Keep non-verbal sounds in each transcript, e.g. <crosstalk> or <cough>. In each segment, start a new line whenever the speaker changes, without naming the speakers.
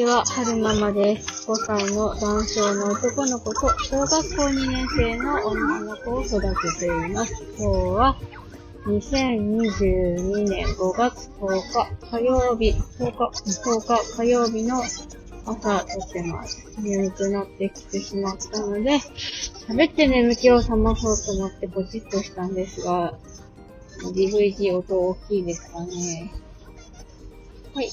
ちは、はるままです。5歳の男性の男の子と小学校2年生の女の子を育てています。今日は2022年5月10日火曜日、10日、10日火曜日の朝撮ってます。眠くなってきてしまったので、喋って眠気を覚まそうと思ってポチッとしたんですが、DVD 音大きいですかね。はい。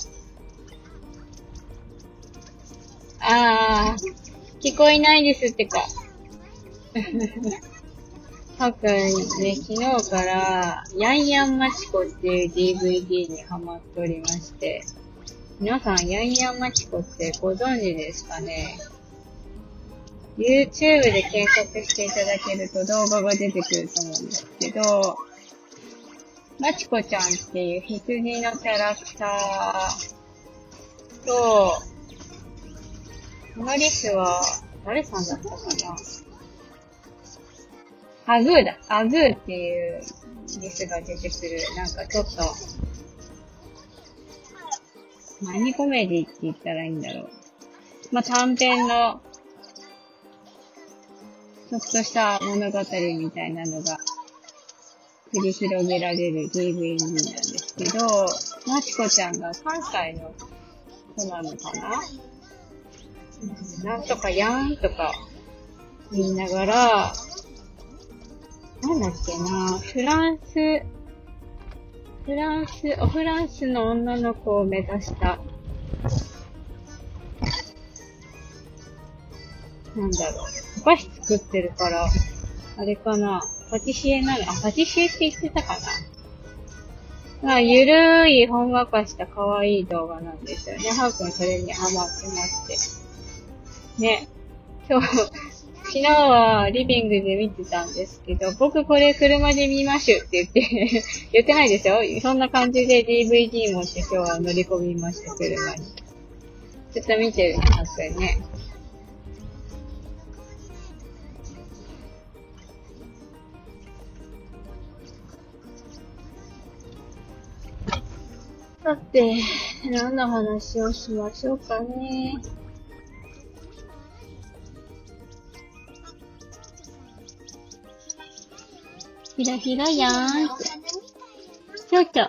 あー、聞こえないですってか。たくんね、昨日から、ヤンヤンマチコっていう DVD にハマっておりまして、皆さん、ヤンヤンマチコってご存知ですかね ?YouTube で検索していただけると動画が出てくると思うんですけど、マチコちゃんっていう羊のキャラクターと、このリスは、誰さんだったかな？アグーだ。アグーっていうリスが出てくる、なんかちょっと、何コメディって言ったらいいんだろう。まあ、短編の、ちょっとした物語みたいなのが、繰り広げられる DVD なんですけど、マチコちゃんが関西の子なのかな？なんとかやんとか言いながら、なんだっけなフランス、フランス、おフランスの女の子を目指した、なんだろう。お菓子作ってるから、あれかなパティシエなの？あ、パティシエって言ってたかなまあ、ゆるいほんわかした可愛い動画なんですよね。ハーくんそれにハマってまして。ね。今日、昨日はリビングで見てたんですけど、僕これ車で見ましゅって言って、<laughs> 言ってないですよ。そんな感じで DVD 持って今日は乗り込みました、車に。ちょっと見てますよね。さて、何の話をしましょうかね。ひらひらやん。ちょちょ。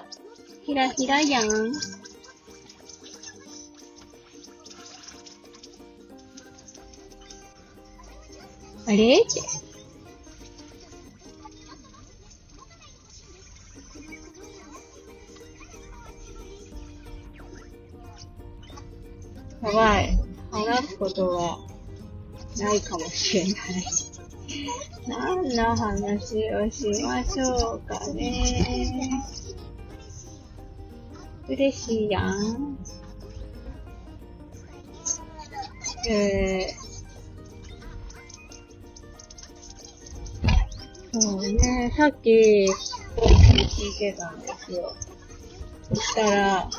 ひらひらやん。あれ？って。やばい。話すことはないかもしれない。何の話をしましょうかね。嬉しいやん。えー、そうね、さっき、聞いてたんですよ。そしたら、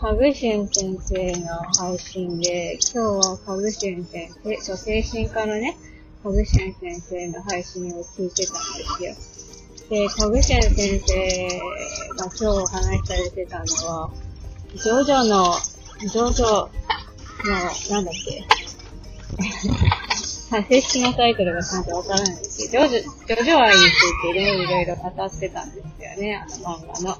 かぐしん先生の配信で、今日はかぐしん先生、そう、精神科のね、かぐしん先生の配信を聞いてたんですよ。で、かぐしん先生が今日お話しされてたのは、ジョジョの、ジョジョの、なんだっけ？<laughs> 正式なタイトルがちゃんとわからないんですけど、ジョジョ、ジョジョ愛についてね、いろいろ語ってたんですよね、あの漫画の。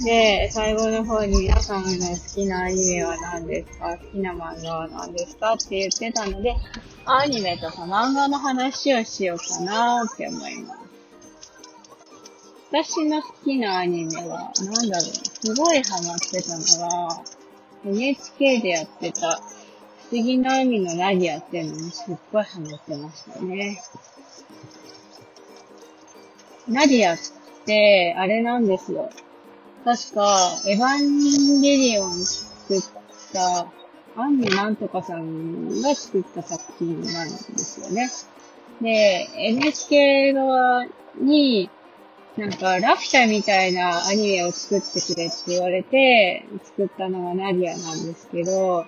で、最後の方に皆さんの好きなアニメは何ですか？好きな漫画は何ですか？って言ってたので、アニメとか漫画の話をしようかなって思います。私の好きなアニメは、なんだろう、すごいハマってたのが、NHK でやってた、不思議な海のナディアっていうのにすっごいハマってましたね。ナディアって、あれなんですよ。確か、エヴァンゲリオン作った、アンニなんとかさんが作った作品なんですよね。で、NHK 側に、なんか、ラピュタみたいなアニメを作ってくれって言われて、作ったのがナディアなんですけど、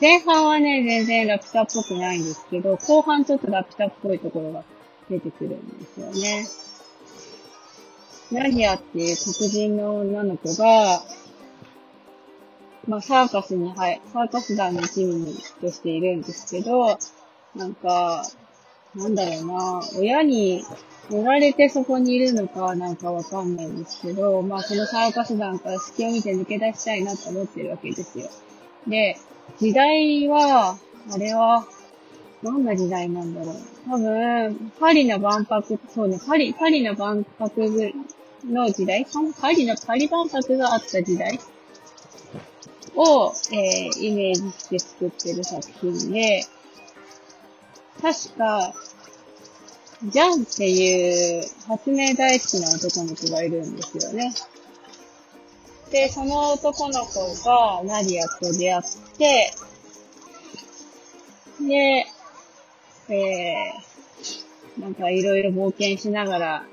前半はね、全然ラピュタっぽくないんですけど、後半ちょっとラピュタっぽいところが出てくるんですよね。ナディアっていう黒人の女の子が、まあ、サーカスに入、サーカス団の一味としているんですけど、なんか、なんだろうな、親に乗られてそこにいるのかなんかわかんないんですけど、まあそのサーカス団から隙を見て抜け出したいなと思ってるわけですよ。で、時代は、あれは、どんな時代なんだろう。多分、パリの万博、そうね、パリ、パリの万博の時代パリのパリ万博があった時代を、えー、イメージして作ってる作品で、確か、ジャンっていう発明大好きな男の子がいるんですよね。で、その男の子がナディアと出会って、で、えー、なんかいろいろ冒険しながら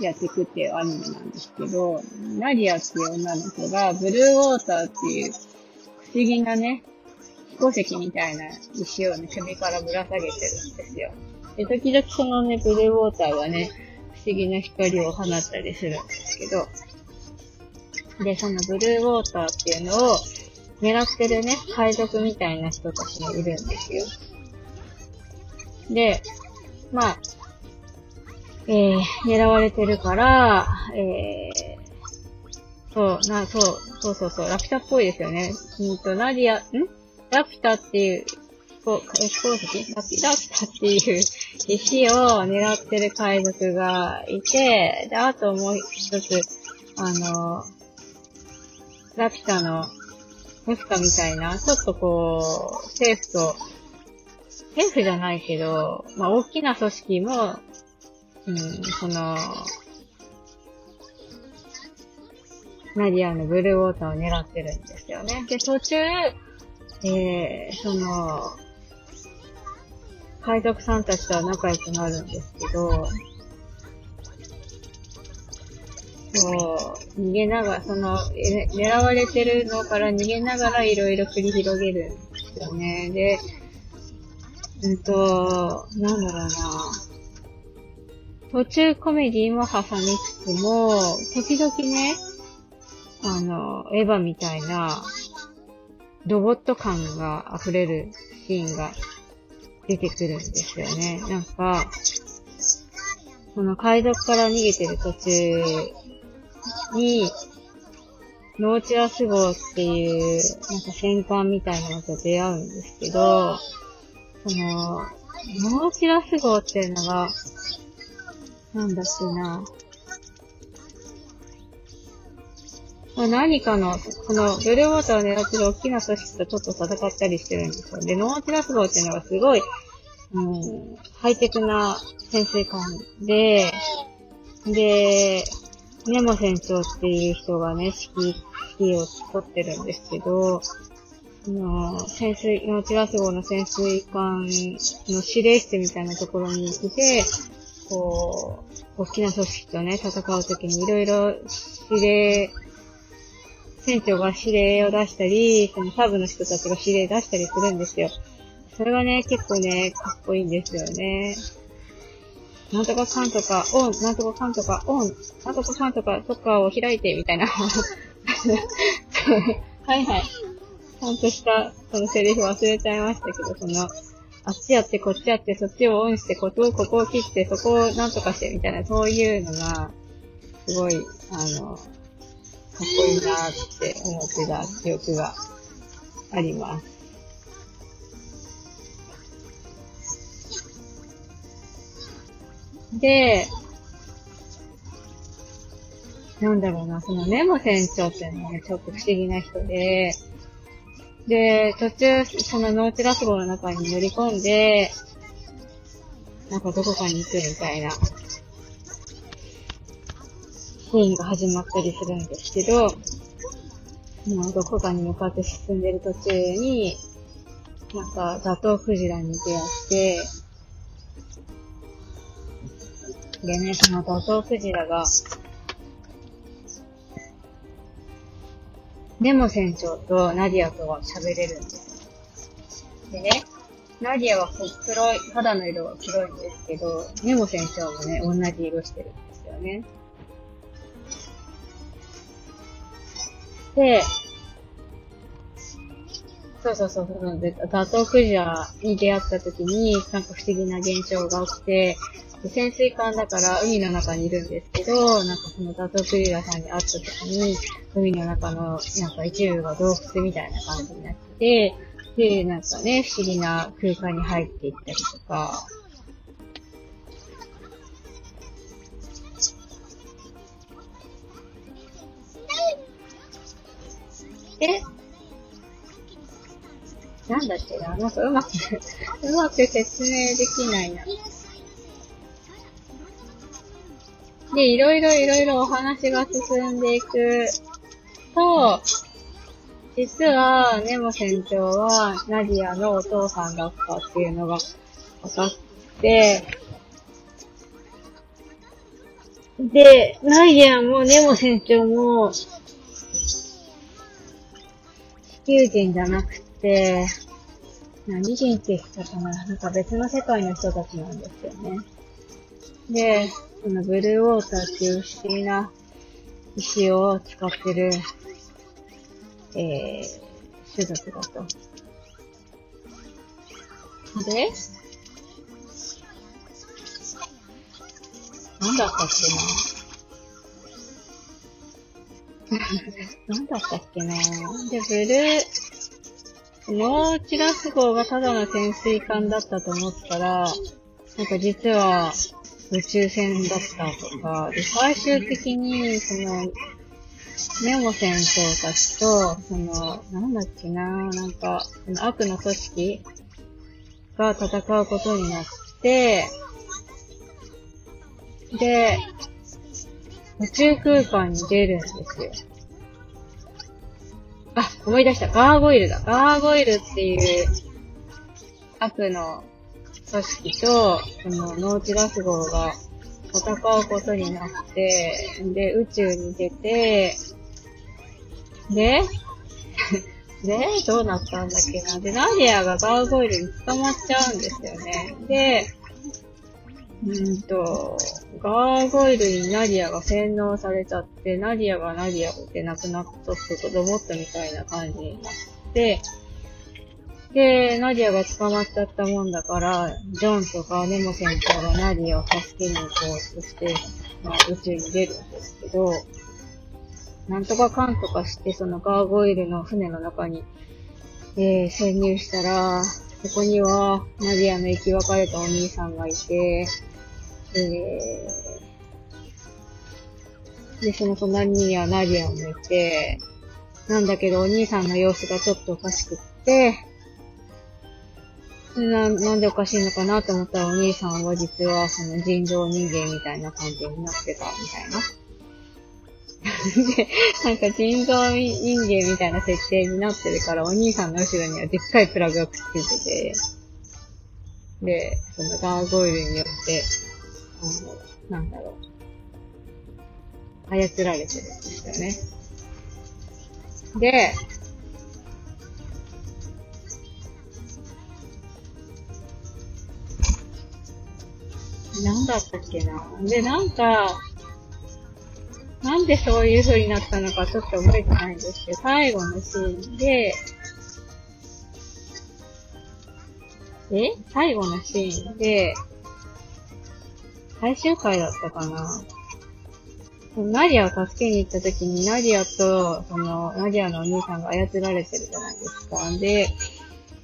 やっていくっていうアニメなんですけど、ナディアっていう女の子がブルーウォーターっていう不思議なね、飛行石みたいな石をね、首からぶら下げてるんですよ。で、時々そのね、ブルーウォーターはね、不思議な光を放ったりするんですけど、で、そのブルーウォーターっていうのを狙ってるね、海賊みたいな人たちもいるんですよ。で、まあ、えー、狙われてるから、えー、そう、な、そう、そうそうそう、ラピュタっぽいですよね。うんと、ナディア、ん？ラピュタっていう、こう、え、鉱石ラピラピュタっていう <laughs> 石を狙ってる海賊がいて、で、あともう一つ、あの、ラピュタのムスカみたいな、ちょっとこう、政府と、政府じゃないけど、まあ、大きな組織も、うん、その、ナディアのブルーウォーターを狙ってるんですよね。で、途中、えー、その、海賊さんたちとは仲良くなるんですけど、そう、逃げながら、その、狙われてるのから逃げながらいろいろ繰り広げるんですよね。で、うんと、なんだろうな。途中コメディも挟みつつも、時々ね、あの、エヴァみたいな、ロボット感が溢れるシーンが出てくるんですよね。なんか、その海賊から逃げてる途中に、ノーチラス号っていう、なんか戦艦みたいなのと出会うんですけど、その、ノーチラス号っていうのが、なんだっけな。何かの、このブルーウォーターを狙ってる大きな組織とちょっと戦ったりしてるんですよ。で、ノーチラス号っていうのがすごい、うん、ハイテクな潜水艦で、で、ネモ船長っていう人がね、指揮、指揮を取ってるんですけど、あの、潜水、ノーチラス号の潜水艦の指令室みたいなところに来て、こう、大きな組織とね、戦うときにいろいろ指令、船長が指令を出したり、そのサブの人たちが指令出したりするんですよ。それがね、結構ね、かっこいいんですよね。なんとかかんとか、オン、なんとかかんとか、オン、なんとかかんとか、とかを開いて、みたいな。<laughs> はいはい。ちゃんとした、そのセリフ忘れちゃいましたけど、その、あっちやってこっちやってそっちをオンしてここをここを切ってそこをなんとかしてみたいなそういうのがすごいあのかっこいいなって思ってた記憶があります。で、なんだろうな、そのネモ船長っていうのはね、ちょっと不思議な人で、で、途中、そのノーチラス号の中に乗り込んで、なんかどこかに行くみたいな、シーンが始まったりするんですけど、もうどこかに向かって進んでる途中に、なんか、ザトウクジラに出会って、でね、そのザトウクジラが、でも船長とナディアとは喋れるんです。でね、ナディアは黒い、肌の色が黒いんですけど、ネモ船長もね、同じ色してるんですよね。で、そうそうそう、そうで、トウクジラに出会った時に、なんか不思議な現象が起きて、潜水艦だから海の中にいるんですけど、なんかそのダトクジラさんに会った時に、海の中のなんか一部が洞窟みたいな感じになって、で、なんかね、不思議な空間に入っていったりとか、えなんだっけななんかうまく、うまく説明できないな。で、いろいろいろいろお話が進んでいくと、実は、ネモ船長は、ナディアのお父さんだったっていうのが分かって、で、ナディアもネモ船長も、地球人じゃなくて、何人って言ったかななんか別の世界の人たちなんですよね。で、このブルーウォーターっていう不思議な石を使ってる、えー、種族だと。で、なんだったっけな <laughs> なんだったっけなで、ブルー、ノーチラス号がただの潜水艦だったと思ったら、なんか実は宇宙船だったとか、で、最終的に、その、メモ船長たちと、その、なんだっけなぁ、なんか、その悪の組織が戦うことになって、で、宇宙空間に出るんですよ。あ、思い出した。ガーゴイルだ。ガーゴイルっていう悪の組織と、そのノーチラス号が戦うことになって、で、宇宙に出て、で、<laughs> で、どうなったんだっけな。で、ナディアがガーゴイルに捕まっちゃうんですよね。で、うんと、ガーゴイルにナディアが洗脳されちゃって、ナディアがナディアでなくなっとってロボットみたいな感じになって、で、ナディアが捕まっちゃったもんだから、ジョンとかネモ船長がナディアを助けに行こうとして、まあ、宇宙に出るんですけど、なんとかかんとかして、そのガーゴイルの船の中に、えー、潜入したら、そこには、ナディアの生き別れたお兄さんがいて、えー、で、その隣にはナディアもいて、なんだけどお兄さんの様子がちょっとおかしくって、な、なんでおかしいのかなと思ったらお兄さんは実はその人造人間みたいな感じになってたみたいな。<laughs> で、なんか人造人間みたいな設定になってるからお兄さんの後ろにはでっかいプラグがくっついてて、で、そのガーゴイルによって、あの、なんだろう、操られてるんですよね。で、なんだったっけな？で、なんか、なんでそういう風になったのかちょっと覚えてないんですけど、最後のシーンで、え？最後のシーンで、最終回だったかな？ナディアを助けに行った時に、ナディアと、その、ナディアのお兄さんが操られてるじゃないですか。で、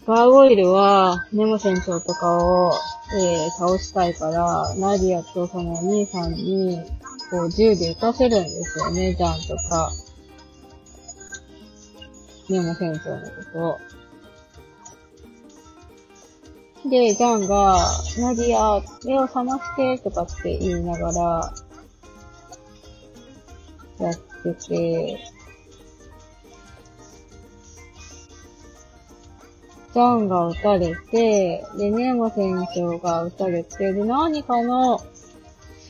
ガーゴイルは、ネモ船長とかを、えー、倒したいから、ナディアとそのお兄さんに、こう、銃で撃たせるんですよね、ジャンとか。ネモ船長のことを。で、ジャンが、ナディア、目を覚ましてとかって言いながら、やってて、ジャンが撃たれて、で、ネーモ船長が撃たれて、で、何かの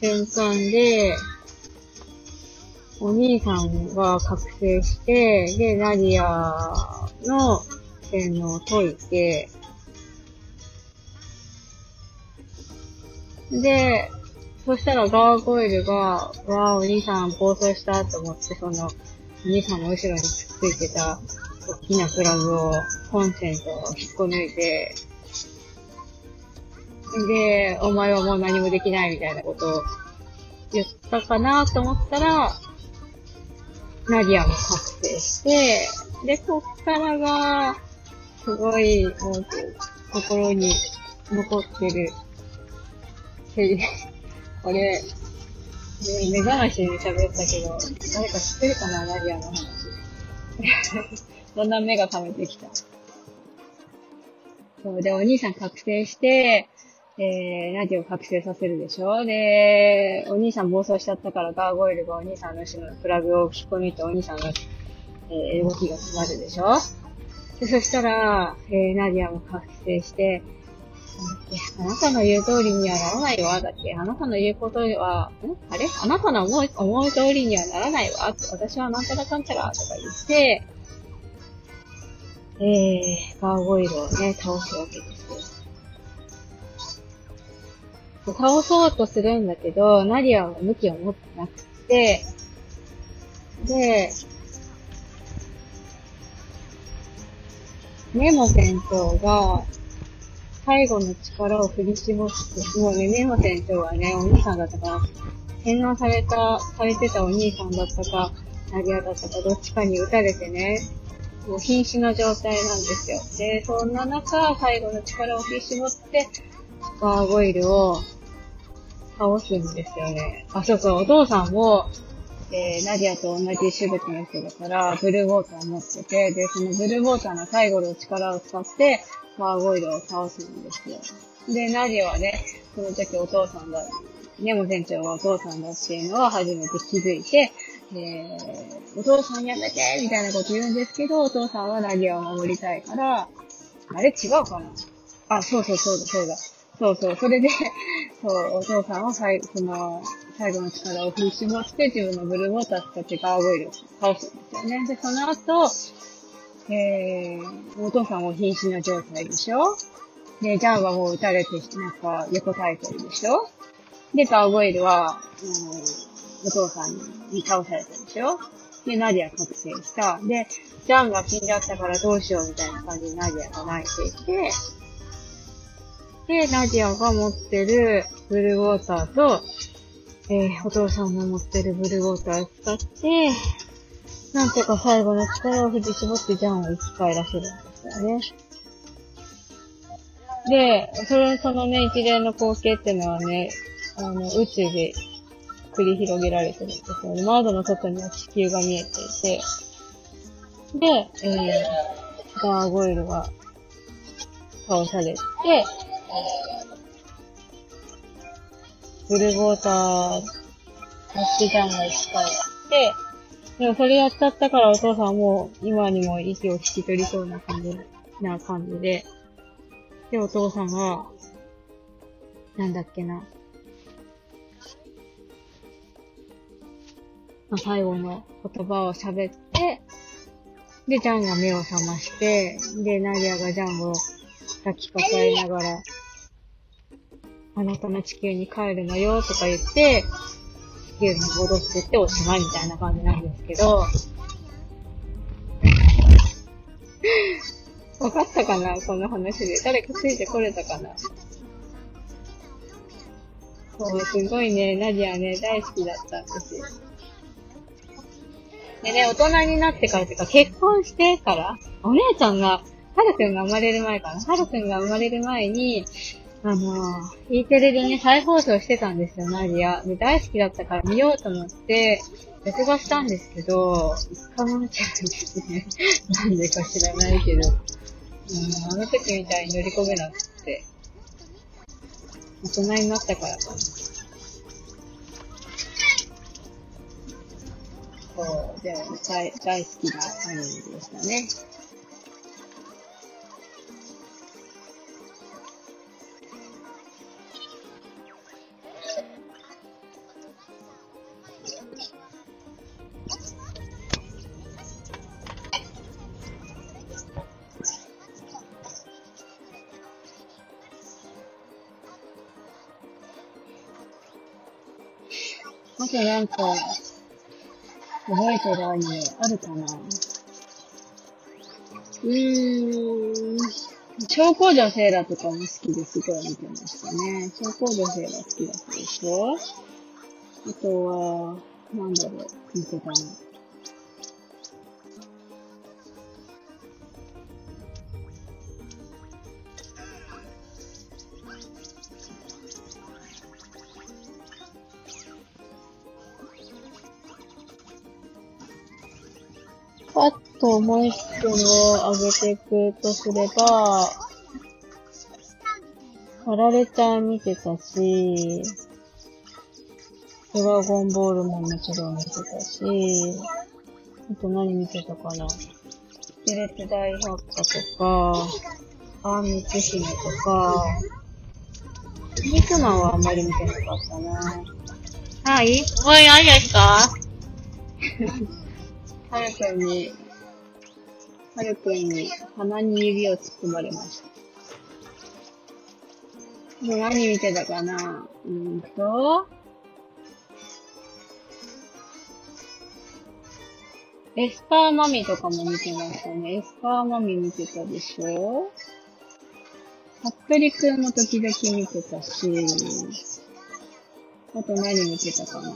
瞬間で、お兄さんが覚醒して、で、ナディアの洗脳を解いて、で、そしたらガーゴイルが、わあ、お兄さん暴走したと思って、その、お兄さんの後ろに突っついてた大きなプラグを、コンセントを引っこ抜いて、で、お前はもう何もできないみたいなことを言ったかなと思ったら、ナディアも覚醒して、で、こっからが、すごい、もう、心に残ってる、<laughs> これ、目覚ましに喋ったけど、誰か知ってるかな、ナディアの話。だんだん目が覚めてきた。そう、で、お兄さん覚醒して、えー、ナディを覚醒させるでしょで、お兄さん暴走しちゃったからガーゴイルがお兄さんの後ろのプラグを引っこ抜いてお兄さんの、えー、動きが止まるでしょで、そしたら、えー、ナディアも覚醒して、あなたの言う通りにはならないわ。だって、あなたの言うことは、ん？あれ？あなたの思い、思う通りにはならないわ。私はなんたらかんたらとか言って、えー、ガーゴイルをね、倒すわけですよ。倒そうとするんだけど、ナディアは向きを持ってなくて、で、ネモ船長が、最後の力を振り絞って、もうね、ネモ船長はね、お兄さんだったかな。洗脳された、されてたお兄さんだったか、ナディアだったか、どっちかに撃たれてね、もう瀕死の状態なんですよ。で、そんな中、最後の力を振り絞って、ガーゴイルを倒すんですよね。あ、そうそう、お父さんも、えー、ナディアと同じ種別の人だから、ブルーウォーター持ってて、で、そのブルーウォーターの最後の力を使って、ガーゴイルを倒すんですよ。で、ナディアはね、その時お父さんだ、ネモ船長がお父さんだっていうのは初めて気づいて、えー、お父さんやめてみたいなこと言うんですけど、お父さんはナディアを守りたいから、あれ違うかな？あ、そうそうそうだ、そうだ。そうそう。それで、<laughs> そう、お父さんは最後、その、最後の力を振り絞って自分のブルーウォーター使ってガーゴイルを倒すんですよね。で、その後、えー、お父さんも瀕死の状態でしょ？で、ジャンはもう撃たれて、なんか横たえてるでしょ？で、ガーゴイルは、うん、お父さんに倒されたでしょ？で、ナディア覚醒した。で、ジャンが死んじゃったからどうしようみたいな感じでナディアが泣いていて、で、ナディアが持ってるブルーウォーターと、えー、お父さんの持ってるブルーウォーターを使って、なんとか最後の力を振り絞ってジャンを生き返らせるんですよね。で、それ、そのね、一連の光景っていうのはね、あの、宇宙で繰り広げられてるんですよね。窓の外には地球が見えていて、で、えー、ガーゴイルが倒されて、ブルーウォーター、マッチジャンが生き返って、でもそれやっちゃったからお父さんもう今にも息を引き取りそうな感じ、な感じで、で、お父さんが、なんだっけな。まあ、最後の言葉を喋って、で、ジャンが目を覚まして、で、ナディアがジャンを抱きかかえながら、あなたの地球に帰るのよとか言って、地球に戻ってっておしまいみたいな感じなんですけど、<laughs> わかったかな？この話で。誰かついてこれたかな？そう、すごいね、ナディアね、大好きだったんで。ね、大人になってからっていうか、結婚してから、お姉ちゃんが、はるくんが生まれる前かな？はるくんが生まれる前に、あのー、E テレでね、再放送してたんですよ、ナディア。で、大好きだったから見ようと思って、録画したんですけど、一回も見ちゃうんですね。<laughs> なんでか知らないけど。あの時みたいに乗り込めなくて。大人になったからかな。そう、でも大大好きなアニメでしたね。あとなんか、覚えてるアニメあるかなうーん。超高女セーラとかも好きですごい見てましたね。超高女セーラ好きだったでしょ？あとは、なんだろう、見てたの。パッと思いつくのを上げていくとすれば、パラレちゃん見てたし、ドラゴンボールももちろん見てたし、あと何見てたかな。スケレット大百科とか、アーミッツ姫とか、肉マンはあんまり見てなかったな。はいおい、何ですか？<laughs> はるくんに、はるくんに鼻に指を突っ込まれました。で何見てたかな？うーんと、エスパーマミとかも見てましたね。エスパーマミ見てたでしょ？ハップリくんも時々見てたし、あと何見てたかな？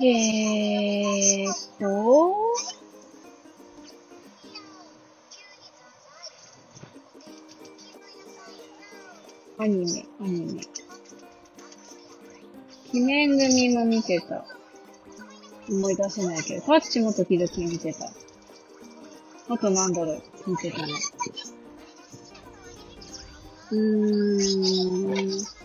えーっと、アニメ、アニメ。鬼面組も見てた。思い出せないけど、タッチも時々見てた。あとなんだろう、見てたの。うーん。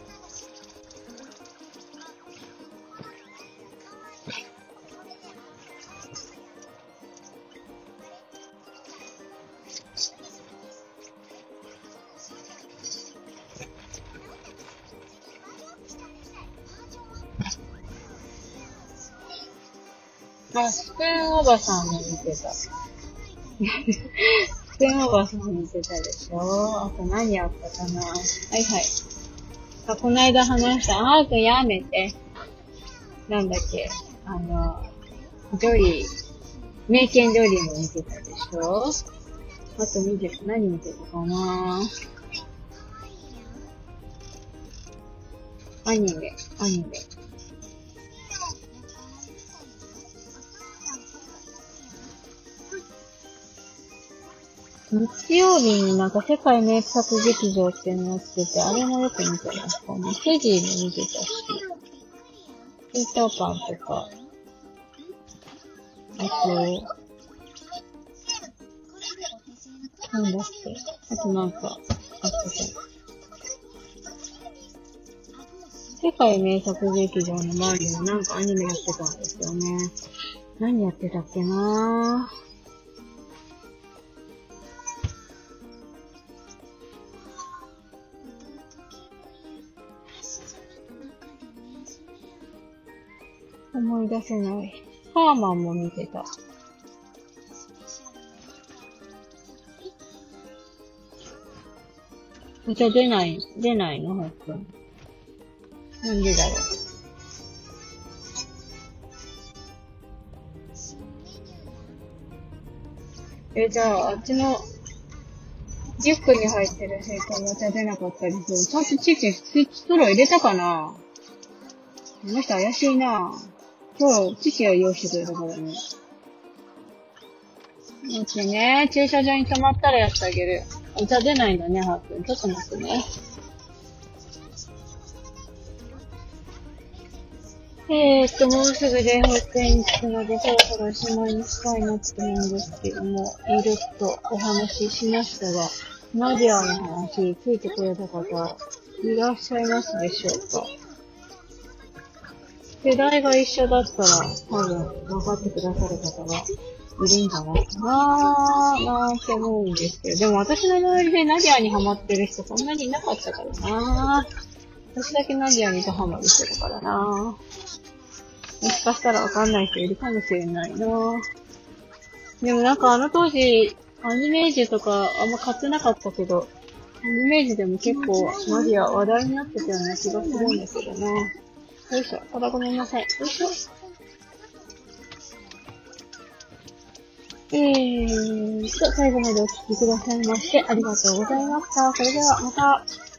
あ、スペンおばさんも見てた。<laughs> スペンおばさん見てたでしょあと何あったかなはいはい。あ、こないだ話した、あーくんやめて。なんだっけあの、ジョリー、名犬ジョリーも見てたでしょあと見てた、何見てたかなアニメ、アニメ。日曜日になんか世界名作劇場っていうのやってて、あれもよく見てましたね。セジーも見てたし、ピーターパンとか、あと、なんだっけ、あとなんか、あった世界名作劇場の周りにもなんかアニメやってたんですよね。何やってたっけなぁ。思い出せない。ハーマンも見てた。お茶出ない、出ないの？はっくん。なんでだろう。え、じゃあ、あっちの、リュックに入ってる生徒もお茶出なかったりする。ちゃんとチキン、ストロ入れたかな？この人怪しいなぁ今日、父が用意してくれたからね。待ってね。駐車場に止まったらやってあげる。お茶出ないんだね、ハープン。ちょっと待ってね。えーっと、もうすぐで保育園に着くので、そろそろおしまいにしたいなって思うんですけども、いろいろとお話ししましたが、ナディアの話、ついてくれた方、いらっしゃいますでしょうか？世代が一緒だったら、多分、分かってくださる方がいるんじゃないかなー、なーって思うんですけど、でも私の周りでナディアにハマってる人そんなにいなかったからなー。私だけナディアにドハマりしてるからなー。もしかしたらわかんない人いるかもしれないなー。でもなんかあの当時、アニメージュとかあんま買ってなかったけど、アニメージュでも結構ナディア話題になってたような気がするんだけどなよいしょ。ただごめんなさい。よいしょ。えーと、最後までお聞きくださいましてありがとうございました。それではまた。